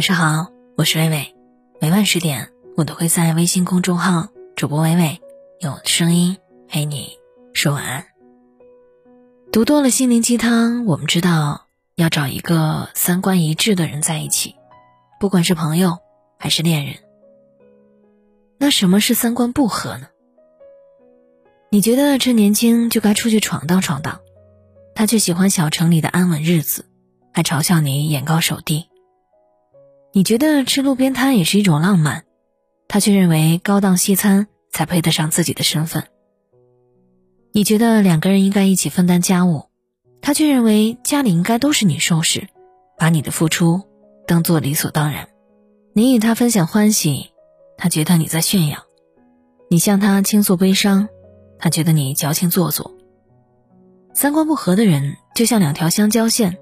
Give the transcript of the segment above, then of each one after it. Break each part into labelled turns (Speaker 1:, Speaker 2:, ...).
Speaker 1: 晚上好，我是微微。每晚十点，我都会在微信公众号“主播微微”用声音陪你说晚安。读多了心灵鸡汤，我们知道要找一个三观一致的人在一起，不管是朋友还是恋人。那什么是三观不合呢？你觉得趁年轻就该出去闯荡闯荡，他却喜欢小城里的安稳日子，还嘲笑你眼高手低。你觉得吃路边摊也是一种浪漫，他却认为高档西餐才配得上自己的身份。你觉得两个人应该一起分担家务，他却认为家里应该都是你收拾，把你的付出当做理所当然。你与他分享欢喜，他觉得你在炫耀；你向他倾诉悲伤，他觉得你矫情做作。三观不合的人就像两条相交线，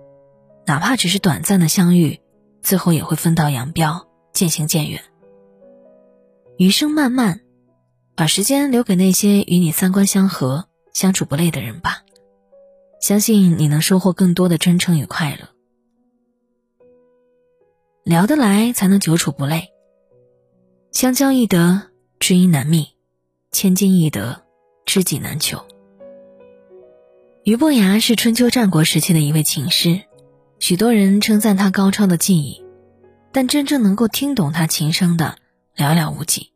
Speaker 1: 哪怕只是短暂的相遇。最后也会分道扬镳，渐行渐远。余生漫漫，把时间留给那些与你三观相合、相处不累的人吧。相信你能收获更多的真诚与快乐。聊得来，才能久处不累。相交易得，知音难觅；千金易得，知己难求。俞伯牙是春秋战国时期的一位琴师。许多人称赞他高超的技艺，但真正能够听懂他琴声的寥寥无几。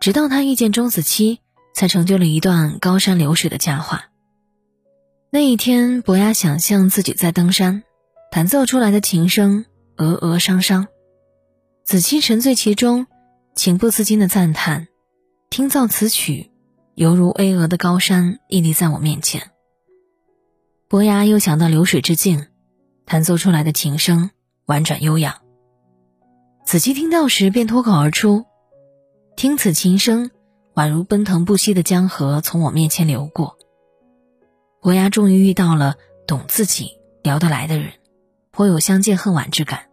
Speaker 1: 直到他遇见钟子期，才成就了一段高山流水的佳话。那一天，伯牙想象自己在登山，弹奏出来的琴声峨峨商商，子期沉醉其中，情不自禁的赞叹：“听造此曲，犹如巍峨的高山屹立在我面前。”伯牙又想到流水之境。弹奏出来的琴声婉转悠扬，子期听到时便脱口而出：“听此琴声，宛如奔腾不息的江河从我面前流过。”伯牙终于遇到了懂自己、聊得来的人，颇有相见恨晚之感。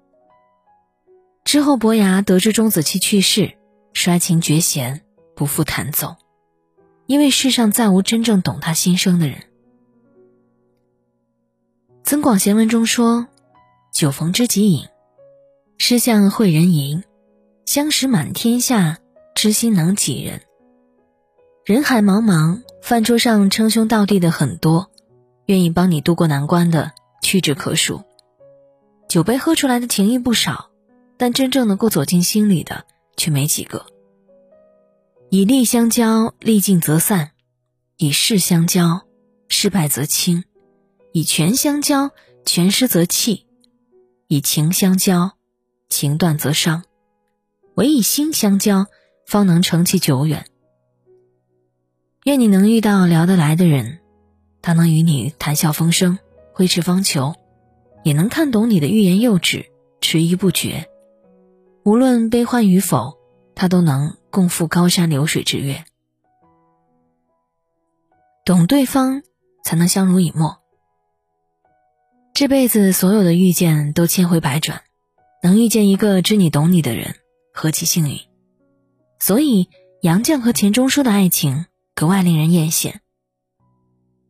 Speaker 1: 之后，伯牙得知钟子期去世，衰琴绝弦，不复弹奏，因为世上再无真正懂他心声的人。《增广贤文》中说：“酒逢知己饮，诗向会人吟。相识满天下，知心能几人？人海茫茫，饭桌上称兄道弟的很多，愿意帮你渡过难关的屈指可数。酒杯喝出来的情谊不少，但真正能够走进心里的却没几个。以利相交，利尽则散；以势相交，失败则轻。”以权相交，权失则弃；以情相交，情断则伤。唯以心相交，方能成其久远。愿你能遇到聊得来的人，他能与你谈笑风生、挥斥方遒，也能看懂你的欲言又止、迟疑不决。无论悲欢与否，他都能共赴高山流水之约。懂对方，才能相濡以沫。这辈子所有的遇见都千回百转，能遇见一个知你懂你的人，何其幸运！所以杨绛和钱钟书的爱情格外令人艳羡。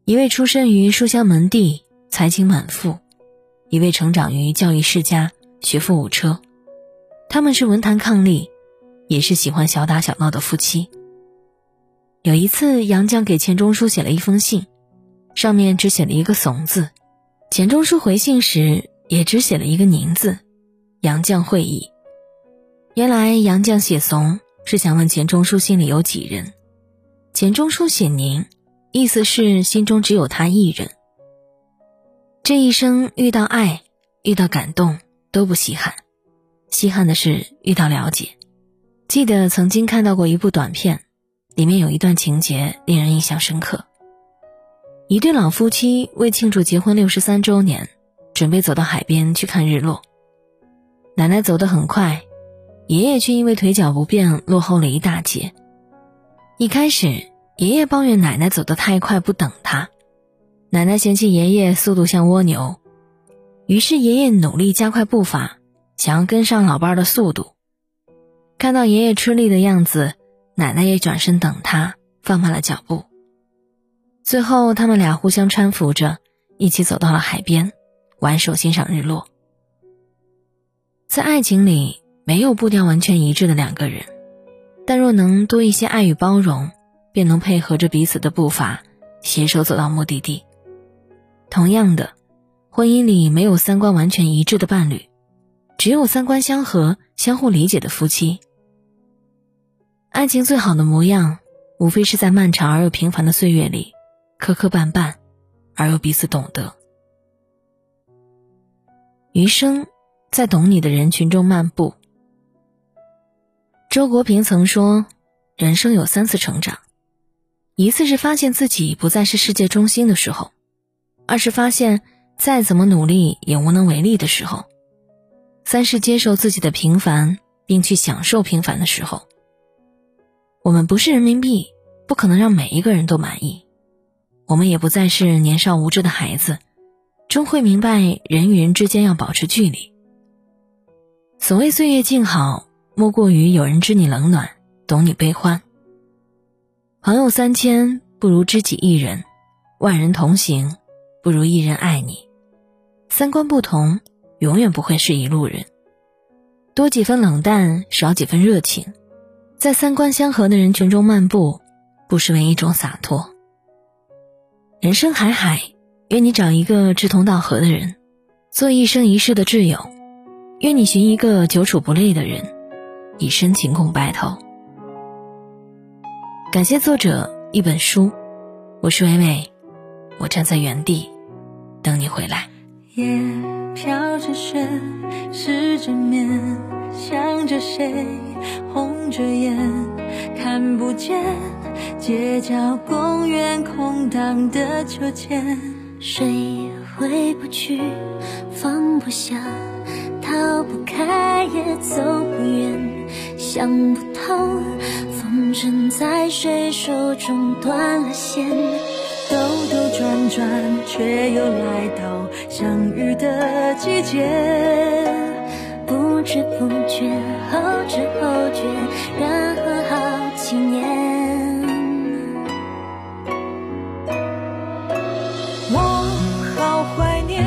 Speaker 1: 一位出身于书香门第，才情满腹；一位成长于教育世家，学富五车。他们是文坛伉俪，也是喜欢小打小闹的夫妻。有一次，杨绛给钱钟书写了一封信，上面只写了一个“怂”字。钱钟书回信时也只写了一个“宁”字，杨绛会意。原来杨绛写“怂”是想问钱钟书心里有几人，钱钟书写“宁”，意思是心中只有他一人。这一生遇到爱、遇到感动都不稀罕，稀罕的是遇到了解。记得曾经看到过一部短片，里面有一段情节令人印象深刻。一对老夫妻为庆祝结婚六十三周年，准备走到海边去看日落。奶奶走得很快，爷爷却因为腿脚不便落后了一大截。一开始，爷爷抱怨奶奶走得太快，不等他。奶奶嫌弃爷爷速度像蜗牛，于是爷爷努力加快步伐，想要跟上老伴的速度。看到爷爷吃力的样子，奶奶也转身等他，放慢了脚步。最后，他们俩互相搀扶着，一起走到了海边，挽手欣赏日落。在爱情里，没有步调完全一致的两个人，但若能多一些爱与包容，便能配合着彼此的步伐，携手走到目的地。同样的，婚姻里没有三观完全一致的伴侣，只有三观相合、相互理解的夫妻。爱情最好的模样，无非是在漫长而又平凡的岁月里，磕磕绊绊，而又彼此懂得。余生，在懂你的人群中漫步。周国平曾说：“人生有三次成长，一次是发现自己不再是世界中心的时候，二是发现再怎么努力也无能为力的时候，三是接受自己的平凡，并去享受平凡的时候。”我们不是人民币，不可能让每一个人都满意；我们也不再是年少无知的孩子。终会明白，人与人之间要保持距离。所谓岁月静好，莫过于有人知你冷暖，懂你悲欢。朋友三千，不如知己一人；万人同行，不如一人爱你。三观不同，永远不会是一路人。多几分冷淡，少几分热情，在三观相合的人群中漫步，不失为一种洒脱。人生海海。愿你找一个志同道合的人，做一生一世的挚友；愿你寻一个久处不累的人，以深情共白头。感谢作者一本书，我是伟伟，我站在原地等你回来。
Speaker 2: 夜飘着雪，湿着面，想着谁，红着眼，看不见街角公园空荡的秋千。谁回不去，放不下，逃不开也走不远，想不透，风筝在谁手中断了线，兜兜转转，却又来到相遇的季节，不知不觉，后知后觉，然后好几年。我
Speaker 3: 好怀念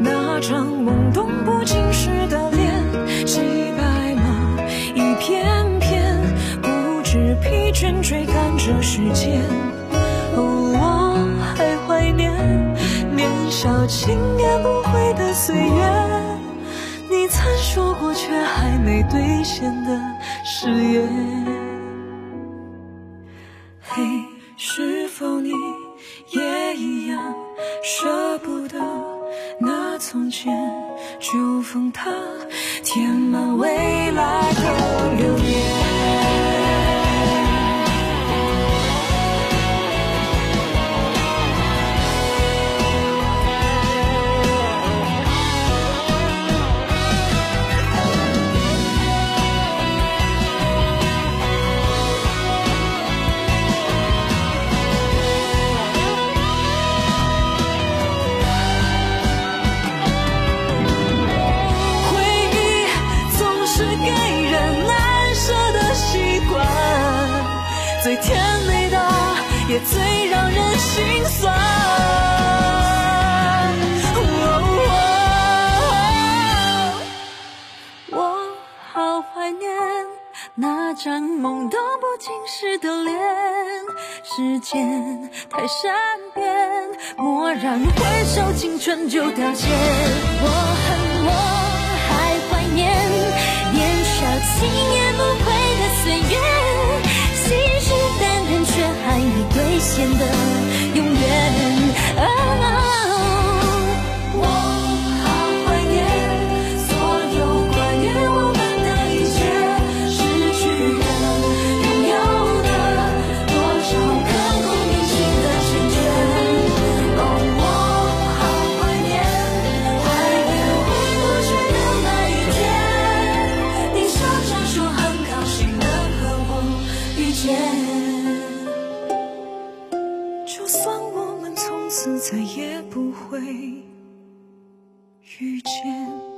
Speaker 3: 那张懵懂
Speaker 2: 不
Speaker 3: 经事的脸，骑白马，一片片，不知疲倦
Speaker 2: 追赶着时间。我还怀念年少轻言不悔的岁月。曾说过却还没兑现的誓言。嘿，是否你也一样舍不得那从前？就封它，填满未来的留言。最让人心酸。我好怀念那张懵懂不经事的脸时间太善变蓦然回首青春就凋谢我恨我还怀念年少轻言不悔的岁月就算我们从此再也不会遇见。